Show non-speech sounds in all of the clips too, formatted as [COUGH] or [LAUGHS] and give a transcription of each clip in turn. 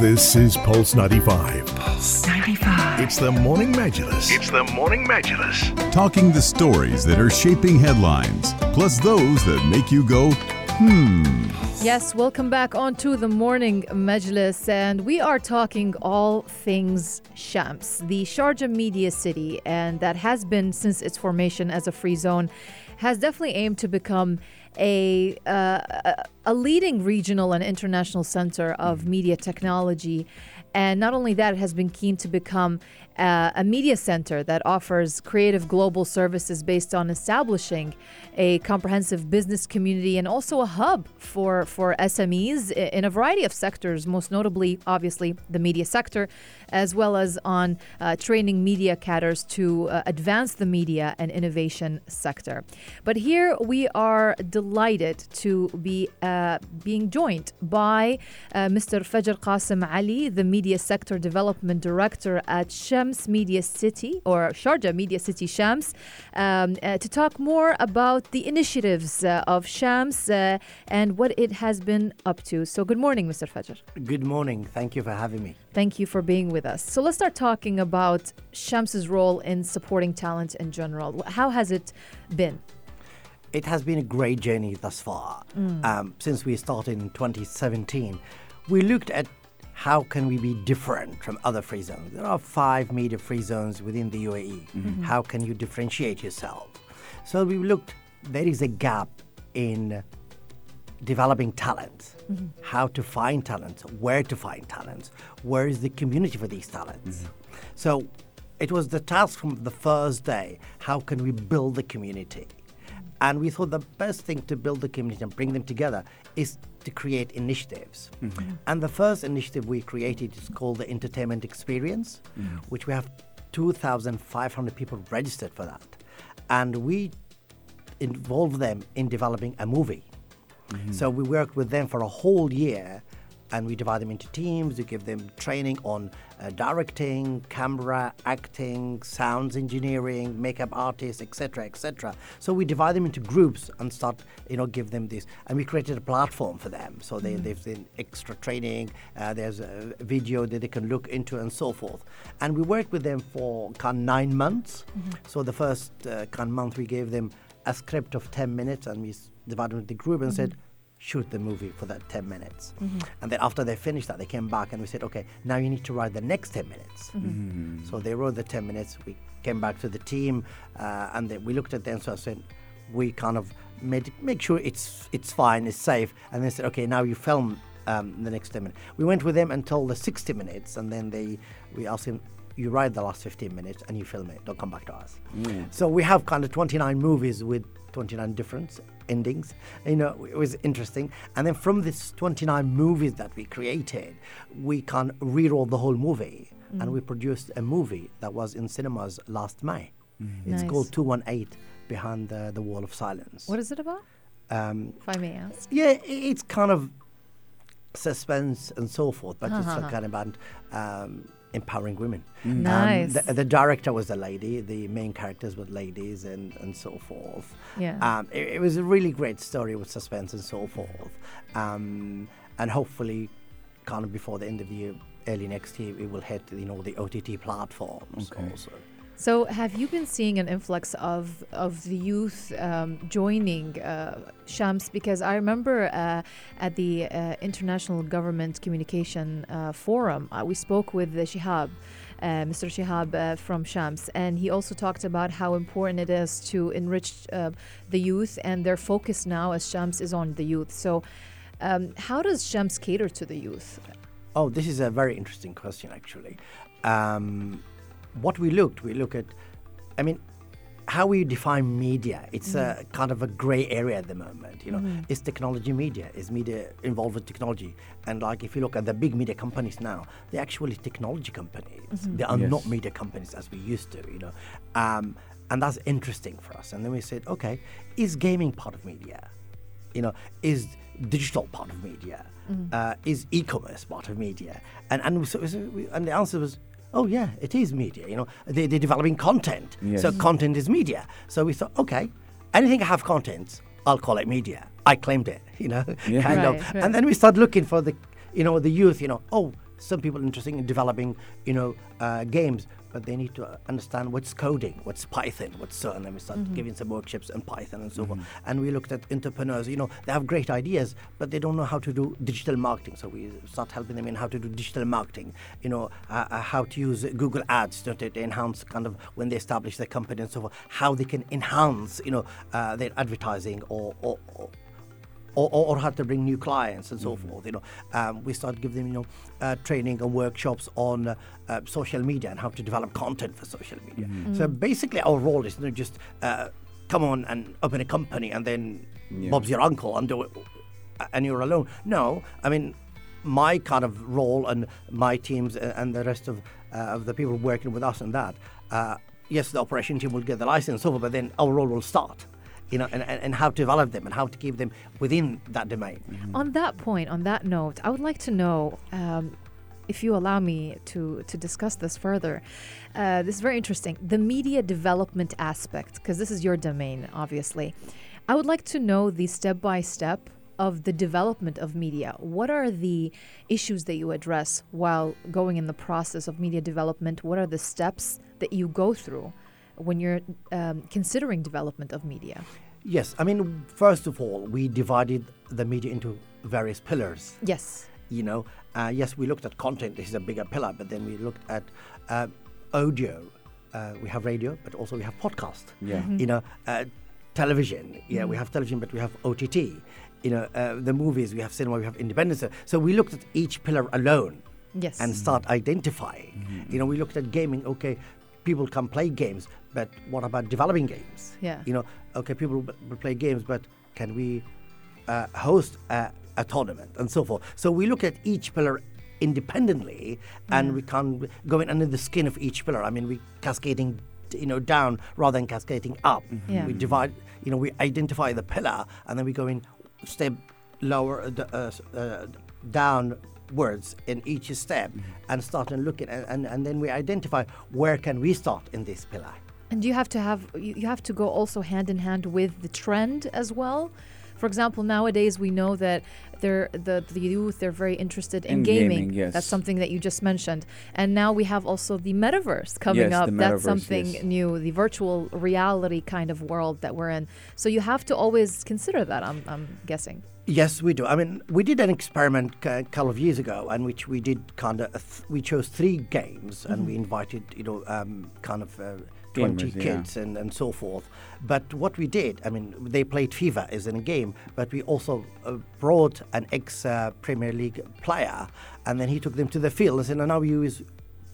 This is Pulse 95. Pulse 95. It's the Morning Majlis. It's the Morning Majlis. Talking the stories that are shaping headlines, plus those that make you go, hmm. Yes, welcome back on to the morning Majlis, and we are talking all things Shams, the Sharjah media city, and that has been since its formation as a free zone, has definitely aimed to become a uh, a leading regional and international center of media technology. And not only that, it has been keen to become uh, a media center that offers creative global services based on establishing a comprehensive business community and also a hub for, for SMEs in a variety of sectors, most notably, obviously, the media sector, as well as on uh, training media cadres to uh, advance the media and innovation sector. But here we are delighted to be uh, being joined by uh, Mr. Fajr Kassim Ali, the Media Sector Development Director at Shams Media City or Sharjah Media City Shams, um, uh, to talk more about the initiatives uh, of Shams and what it has been up to. So, good morning, Mr. Fajr. Good morning. Thank you for having me. Thank you for being with us. So let's start talking about Shams's role in supporting talent in general. How has it been? It has been a great journey thus far. Mm. Um, since we started in 2017, we looked at how can we be different from other free zones. There are five major free zones within the UAE. Mm-hmm. How can you differentiate yourself? So we looked. There is a gap in developing talents, mm-hmm. how to find talents, where to find talents, where is the community for these talents. Mm-hmm. So it was the task from the first day how can we build the community? And we thought the best thing to build the community and bring them together is to create initiatives. Mm-hmm. And the first initiative we created is called the Entertainment Experience, mm-hmm. which we have 2,500 people registered for that. And we involve them in developing a movie. Mm-hmm. So we worked with them for a whole year and we divide them into teams. We give them training on uh, directing, camera, acting, sounds engineering, makeup artists, etc., etc. So we divide them into groups and start, you know, give them this. And we created a platform for them. So they, mm-hmm. they've been extra training. Uh, there's a video that they can look into and so forth. And we worked with them for kind of nine months. Mm-hmm. So the first uh, kind of month we gave them a script of 10 minutes and we divided into the group and mm-hmm. said, shoot the movie for that 10 minutes. Mm-hmm. And then after they finished that, they came back and we said, okay, now you need to write the next 10 minutes. Mm-hmm. mm-hmm. So they wrote the 10 minutes. We came back to the team uh, and we looked at them. So I said, we kind of made make sure it's it's fine, it's safe. And they said, okay, now you film um, the next 10 minutes. We went with them until the 60 minutes and then they we asked him, you write the last 15 minutes and you film it. Don't come back to us. Mm. So we have kind of 29 movies with 29 different endings. You know, it was interesting. And then from this 29 movies that we created, we can re-roll the whole movie. Mm. And we produced a movie that was in cinemas last May. Mm. It's nice. called 218 Behind the, the Wall of Silence. What is it about? Um, if I may ask. Yeah, it's kind of suspense and so forth, but uh-huh. it's kind of about um, empowering women. Mm. Um, nice. Um, the, the, director was a lady. The main characters were ladies, and, and so forth. Yeah. Um, it, it, was a really great story with suspense and so forth. Um, and hopefully, kind of before the end of the year, early next year, it will hit you know the OTT platforms okay. also. So, have you been seeing an influx of of the youth um, joining uh, Shams? Because I remember uh, at the uh, International Government Communication uh, Forum, uh, we spoke with Shihab. Uh, Mr. Shihab uh, from Shams, and he also talked about how important it is to enrich uh, the youth, and their focus now as Shams is on the youth. So, um, how does Shams cater to the youth? Oh, this is a very interesting question, actually. Um, what we looked, we look at, I mean, how we define media. It's mm. a kind of a gray area at the moment. You know, mm. is technology media? Is media involved with technology? And like, if you look at the big media companies now, they're actually technology companies. Mm-hmm. They are yes. not media companies as we used to. You know, um, and that's interesting for us. And then we said, okay, is gaming part of media? You know, is digital part of media? Mm. Uh, is e-commerce part of media? And and so, so we, and the answer was oh yeah, it is media. You know, they, they're developing content, yes. so content is media. So we thought, okay, anything I have content, I'll call it media. I claimed it, [LAUGHS] you know, yeah. kind right, of. Right. And then we start looking for the, you know, the youth. You know, oh, some people interested in developing, you know, uh, games, but they need to uh, understand what's coding, what's Python, what's so, and then we started giving some workshops in Python and so forth. And we looked at entrepreneurs. You know, they have great ideas, but they don't know how to do digital marketing. So we start helping them in how to do digital marketing. You know, uh, uh, how to use Google Ads to, to enhance kind of when they establish their company and so forth. How they can enhance, you know, uh, their advertising or, or, or or, or, or how to bring new clients and so forth. You know, um, we start giving them you know uh, training and workshops on uh, uh, social media and how to develop content for social media. So basically, our role is not just uh, come on and open a company and then Bob's your uncle and do it, uh, and you're alone. No, I mean. My kind of role and my teams and the rest of, uh, of the people working with us and that, uh, yes, the operation team will get the license over, but then our role will start you know, and, and, how to develop them and how to keep them within that domain. On that point, on that note, I would like to know um, if you allow me to to discuss this further. Uh, this is very interesting. The media development aspect, because this is your domain, obviously. I would like to know the step by step of the development of media. What are the issues that you address while going in the process of media development? What are the steps that you go through when you're um, considering development of media? Yes, I mean, first of all, we divided the media into various pillars. Yes. You know, uh, yes, we looked at content, this is a bigger pillar, but then we looked at uh, audio. Uh, we have radio, but also we have podcast. Yeah. You know, uh, television. Yeah, we have television, but we have OTT. You know, uh, the movies, we have cinema, we have independence. So we looked at each pillar alone. Yes. and start identifying. You know, we looked at gaming. Okay, people can play games, but what about developing games? Yeah. You know, okay, people will will play games, but can we uh, host a, a tournament and so forth? So we look at each pillar independently, and we can't go in under the skin of each pillar. I mean, we cascading. You know, down rather than cascading up. Yeah. We divide. You know, we identify the pillar, and then we go in step lower, uh, uh, s- downwards in each step, mm-hmm. and start and look at, and, and, and then we identify where can we start in this pillar. And you have to have you you have to go also hand in hand with the trend as well. For example, nowadays we know that they're the, the youth they're very interested in, In gaming, yes. That's something that you just mentioned. And now we have also the metaverse coming Yes, up. the That's something yes. new, the virtual reality kind of world that we're in. So you have to always consider that. I'm I'm guessing. Yes, we do. I mean, we did an experiment a couple of years ago, in which we did kind of th- we chose three games, and we invited you know um, kind of. Uh, 20 Gamers, yeah. kids and, and so forth. But what we did, I mean, they played FIFA as in a game, but we also uh, brought an ex uh, Premier League player, and then he took them to the field and said, now you is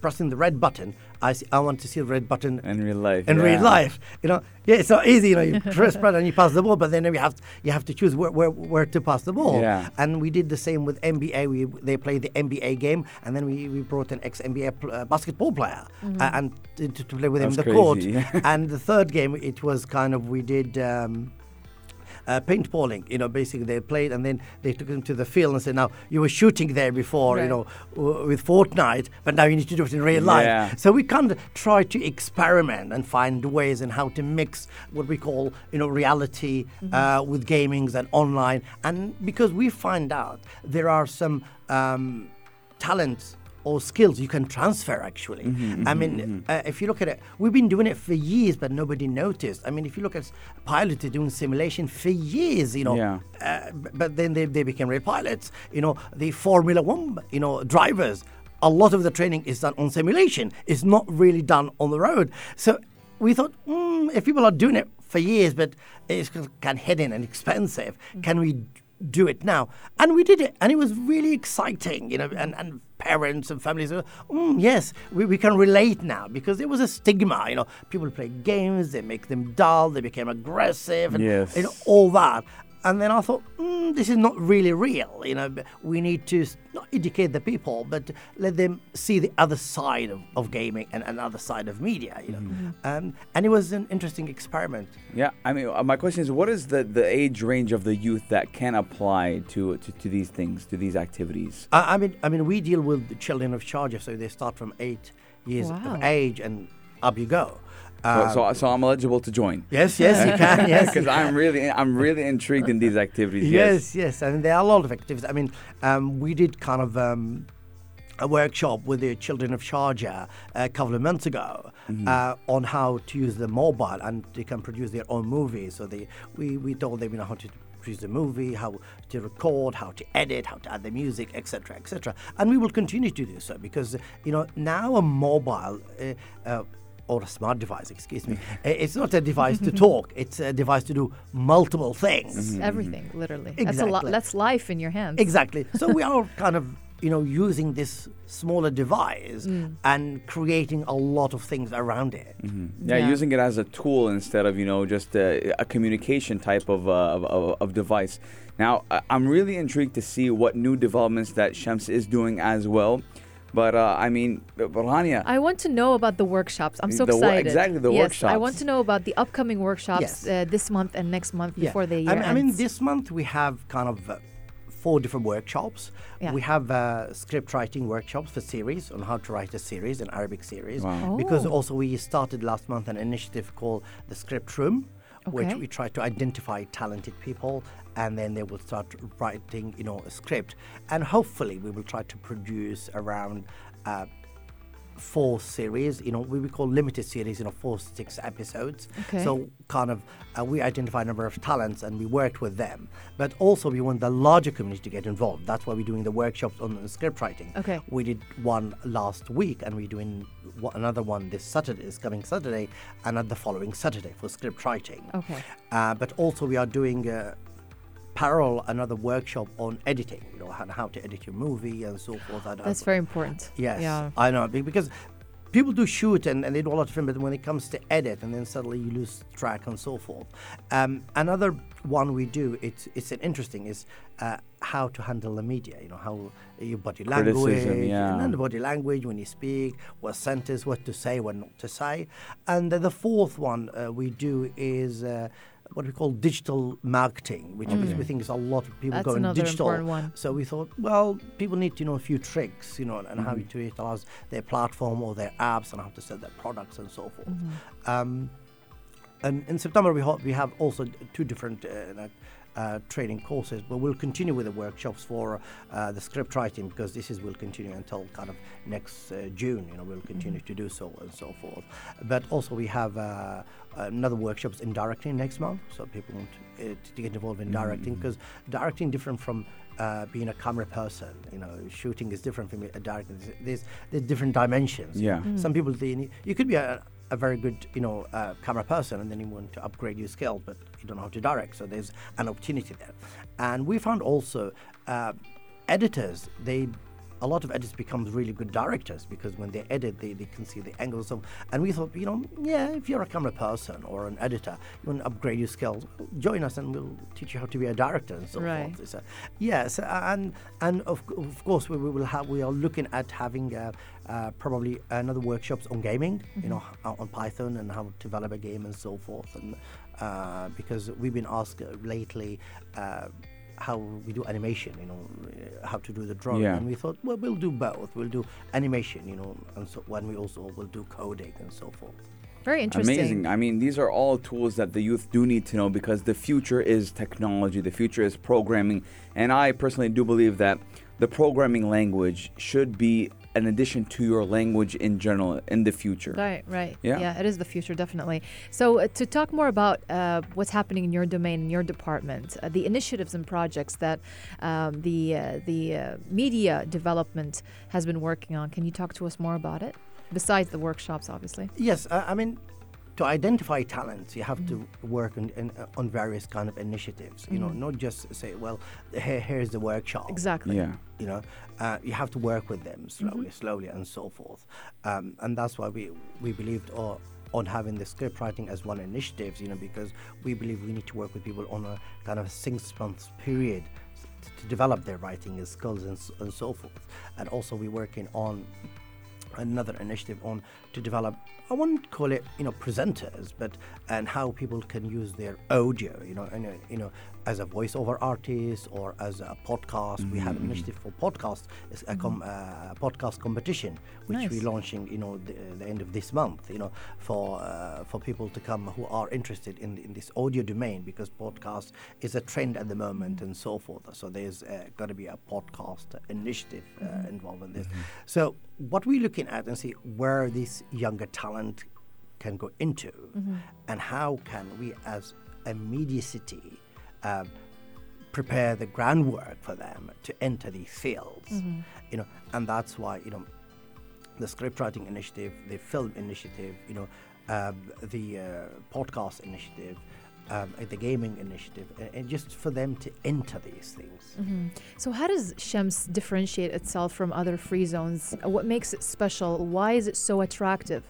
pressing the red button. I, see, I want to see the red button In real life. in real life. You know, yeah, it's not easy. You know, you [LAUGHS] press button and you pass the ball, but then you have you have to choose where, where, where to pass the ball. Yeah. And we did the same with NBA. We they played the NBA game, and then we, we brought an ex NBA pl- uh, basketball player uh, and to, to play with him in the court. crazy, [LAUGHS] yeah. and the third game, it was kind of we did. Um, uh, paintballing, you know, basically they played and then they took them to the field and said, "Now you were shooting there before, you know, w- with Fortnite, but now you need to do it in real Yeah. life." So we kind of try to experiment and find ways and how to mix what we call, you know, reality uh, with gamings and online. And because we find out there are some um, talents or skills you can transfer actually. I mean, uh, if you look at it, we've been doing it for years, but nobody noticed. I mean, if you look at pilots doing simulation for years, you know, Yeah. uh, but then they, they became real pilots. You know, the Formula One, you know, drivers. A lot of the training is done on simulation. It's not really done on the road. So we thought, mm, if people are doing it for years, but it's kind of hidden and expensive, can we do it now? And we did it, and it was really exciting. You know, and, and parents and families, were, mm, yes, we, we can relate now because there was a stigma. You know, people play games, they make them dull, they became aggressive, and Yes. know, all that. And then I thought, mm, this is not really real. You know, we need to not educate the people, but let them see the other side of, of gaming and another side of media. You know, um, and it was an interesting experiment. Yeah, I mean, uh, my question is, what is the, the age range of the youth that can apply to, to, to these things, to these activities? I, I mean, I mean, we deal with the children of Sharjah, so they start from eight years Wow. of age and up you go. So, Um, so, so I'm eligible to join. yes, yes, you can. [LAUGHS] Yes, because I'm really, I'm really intrigued in these activities. Yes, yes. I mean, there are a lot of activities. I mean, um, we did kind of um, a workshop with the children of Sharjah a couple of months ago uh, on how to use the mobile and they can produce their own movies. So they, we, we told them you know how to produce the movie, how to record, how to edit, how to add the music, etc., etc. And we will continue to do so because you know now a mobile. Uh, uh, or a smart device, excuse me. It's not a device to talk; [LAUGHS] it's a device to do multiple things. It's everything, literally. That's a lot. Exactly. That's life in your hands. Exactly. So we are [LAUGHS] kind of, you know, using this smaller device Mm. and creating a lot of things around it. Yeah, Yeah. using it as a tool instead of you know just a, a communication type of, uh, of, of of device. Now, I- I'm really intrigued to see what new developments that Shams is doing as well. But uh, I mean, Rania, I want to know about the workshops. I'm so The wo- excited. exactly, the yes, I want to know about the upcoming workshops Yes. uh, this month and next month Yeah. before the I year mean, I mean, this month we have kind of uh, four different workshops. Yeah. We have uh, script writing workshops for series on how to write a series, an Arabic series. Wow. Because Oh. also we started last month an initiative called the Script Room, which we try to identify talented people, and then they will start writing, you know, a script, and hopefully we will try to produce around. Uh, four series, you know, we, we call limited series, you know, four, six episodes. Okay. So kind of uh, we identify a number of talents and we worked with them. But also we want the larger community to get involved. That's why we're doing the workshops on the script writing. Okay. We did one last week and we're doing another one this Saturday, this coming Saturday, and at the following Saturday for script writing. Okay. Uh, but also we are doing uh, parallel another workshop on editing, you know, how, how to edit your movie and so forth. And, uh, That's very important. Yes, Yeah. I know because people do shoot and, and they do a lot of film, but when it comes to edit, and then suddenly you lose track and so forth. Um, another one we do, it's it's an interesting is uh, how to handle the media. You know how your body Criticism, language, yeah. and the body language when you speak, what sentence, what to say, what not to say. And then the fourth one uh, we do is. What we call digital marketing, which is- we think is a lot of people That's going another digital. important one. So we thought, well, people need to know a few tricks, you know, and how Mm-hmm. to utilize their platform or their apps and how to sell their products and so forth. Mm-hmm. Um, and in September, we, ho- we have also two different uh, like, uh, training courses, but we'll continue with the workshops for uh, the script writing because this is will continue until kind of next uh, June. You know, we'll continue to do so and so forth. But also, we have uh, another workshops in directing next month, so people want uh, to get involved in directing because directing different from uh, being a camera person. You know, shooting is different from a directing. There's, there's, there's different dimensions. Yeah. Some people think you could be a, a very good, you know, uh, camera person, and then you want to upgrade your skills, but you don't know how to direct. So there's an opportunity there. And we found also uh, editors they. A lot of editors become really good directors because when they edit, they, they can see the angles of. And we thought, you know, yeah, if you're a camera person or an editor, you want to upgrade your skills, join us and we'll teach you how to be a director and so Right. forth. So, yes, and and of, of course we, we will have we are looking at having uh, uh, probably another workshops on gaming, you know, Mm-hmm. h- on Python and how to develop a game and so forth, and uh, because we've been asked uh, lately. Uh, how we do animation, you know, uh, how to do the drawing, Yeah. and we thought, well, we'll do both. We'll do animation, you know, and so when we also will do coding and so forth. Very interesting. Amazing. I mean, these are all tools that the youth do need to know because the future is technology, the future is programming. And I personally do believe that the programming language should be an addition to your language in general in the future. Right, right. Yeah. Yeah, it is the future, definitely. So, uh, to talk more about uh, what's happening in your domain, in your department, uh, the initiatives and projects that um, the uh, the uh, media development has been working on, can you talk to us more about it? Besides the workshops, obviously. Yes, uh, I mean, to identify talents, you have to work on, in, uh, on various kind of initiatives. You know, not just say, well, here, here's the workshop. Exactly. Yeah. You know, uh, you have to work with them slowly, slowly, and so forth. Um, and that's why we we believed or on having the script writing as one initiative. You know, because we believe we need to work with people on a kind of six months period s- to develop their writing skills and, and so forth. And also, we're working on another initiative on to develop I wouldn't call it you know presenters but and how people can use their audio you know and, uh, you know as a voiceover artist or as a podcast. We have an initiative for podcast it's a com- uh, podcast competition which Nice. we're launching you know the, the end of this month you know for uh, for people to come who are interested in, in this audio domain because podcast is a trend at the moment and so forth. So there's uh, got to be a podcast initiative uh, involved in this. So what we're looking at and see where this younger talent can go into and how can we as a media city um, prepare the groundwork for them to enter these fields you know and that's why you know the script writing initiative, the film initiative, you know, um, the uh, podcast initiative, um, the gaming initiative, and, just for them to enter these things. So, how does Shams differentiate itself from other free zones? What makes it special? Why is it so attractive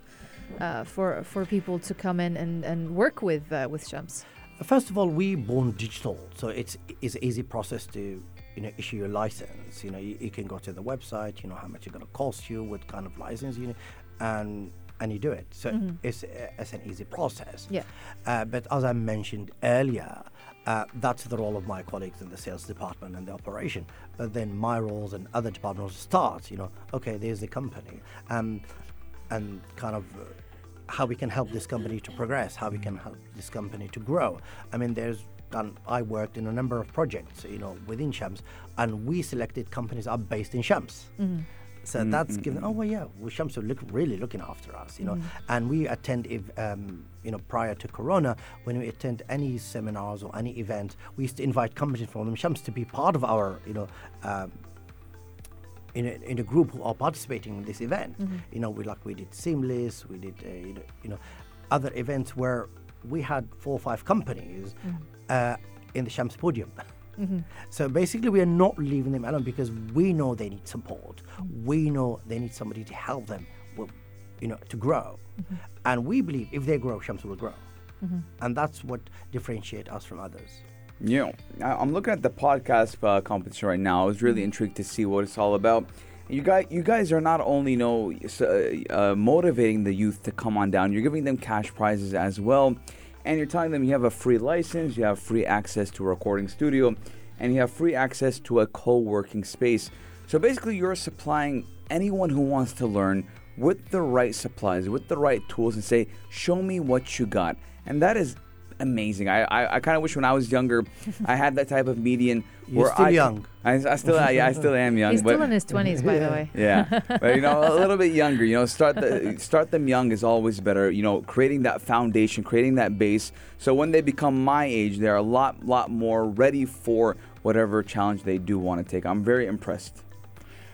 uh, for for people to come in and, and work with uh, with Shams? First of all, we born digital, so it's it's an easy process to you know issue your license. You know, you, you can go to the website. You know how much it's going to cost you, what kind of license you need, and and you do it. So it's uh, it's an easy process. Yeah. Uh, but as I mentioned earlier, uh, that's the role of my colleagues in the sales department and the operation. But then my roles and other departments start. You know, okay, there's the company, um, and kind of. Uh, how we can help this company to progress, how we can help this company to grow. I mean, there's done. I worked in a number of projects, you know, within Shams, and we selected companies are based in Shams. So that's given. Oh well, yeah, well, Shams are look, really looking after us, you know. And we attend, if um, you know, prior to Corona, when we attend any seminars or any event, we used to invite companies from Shams to be part of our, you know. Um, in a, in a group who are participating in this event. Mm-hmm. You know, we like we did Seamless, we did uh, you, know, other events where we had four or five companies mm-hmm. uh, in the Shams podium. [LAUGHS] Mm-hmm. So basically, we are not leaving them alone because we know they need support. We know they need somebody to help them, with, you know, to grow. And we believe if they grow, Shams will grow. And that's what differentiates us from others. You know, I- I'm looking at the podcast uh, competition right now. I was really intrigued to see what it's all about. You guys, you guys are not only you know uh, uh, motivating the youth to come on down. You're giving them cash prizes as well, and you're telling them you have a free license, you have free access to a recording studio, and you have free access to a co-working space. So basically, you're supplying anyone who wants to learn with the right supplies, with the right tools, and say, "Show me what you got," and that is amazing. I I, I kind of wish when I was younger, I had that type of median. [LAUGHS] You're where still I, young. I, I still yeah, I still am young. He's but still in his twenties, by the way. [LAUGHS] yeah, but you know, a little bit younger. You know, start the start them young is always better. You know, creating that foundation, creating that base, so when they become my age, they're a lot lot more ready for whatever challenge they do want to take. I'm very impressed.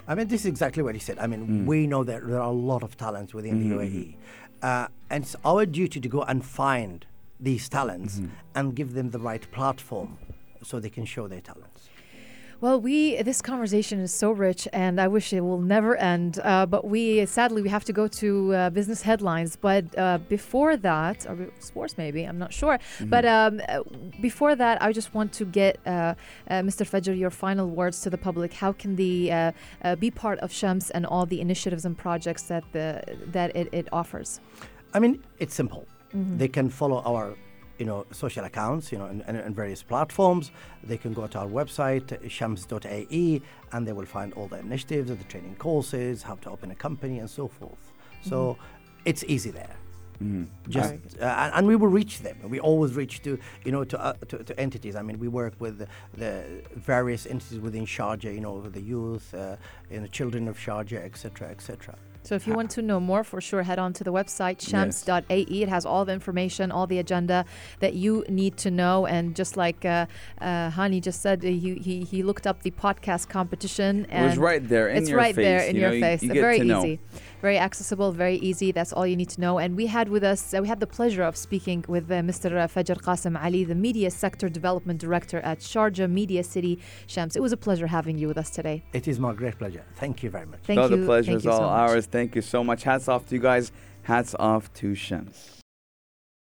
I mean, this is exactly what he said. I mean, mm. we know that there are a lot of talents within the mm-hmm, UAE. Mm-hmm. Uh, and it's our duty to go and find these talents and give them the right platform so they can show their talents. Well, we this conversation is so rich, and I wish it will never end. Uh, but we sadly we have to go to uh, business headlines. But uh, before that, or sports maybe, I'm not sure. But um, uh, before that, I just want to get uh, uh, Mr. Fajr your final words to the public. How can they uh, uh, be part of Shams and all the initiatives and projects that the that it, it offers? I mean, it's simple. They can follow our, you know, social accounts, you know, and, and, and various platforms. They can go to our website, shams.ae, and they will find all the initiatives, the training courses, how to open a company, and so forth. So it's easy there. Just uh, and, and we will reach them. We always reach to you know to, uh, to to entities. I mean, we work with the, the various entities within Sharjah. You know, the youth, uh, you know, children of Sharjah, etc., etc. So if you want to know more, for sure, head on to the website shams.ae. It has all the information, all the agenda that you need to know. And just like uh, uh, Hanny just said, uh, he, he he looked up the podcast competition. It was right there in it's your right face. there in you your know, face. You, get very to know. easy, very accessible, very easy. That's all you need to know. And we had with us, uh, we had the pleasure of speaking with uh, Mr. Fajr Kassim Ali, the Media Sector Development Director at Sharjah Media City Shams. It was a pleasure having you with us today. It is my great pleasure. Thank you very much. Thank no, you. the pleasure Thank is all so ours. Thank you so much. Hats off to you guys. Hats off to Shams.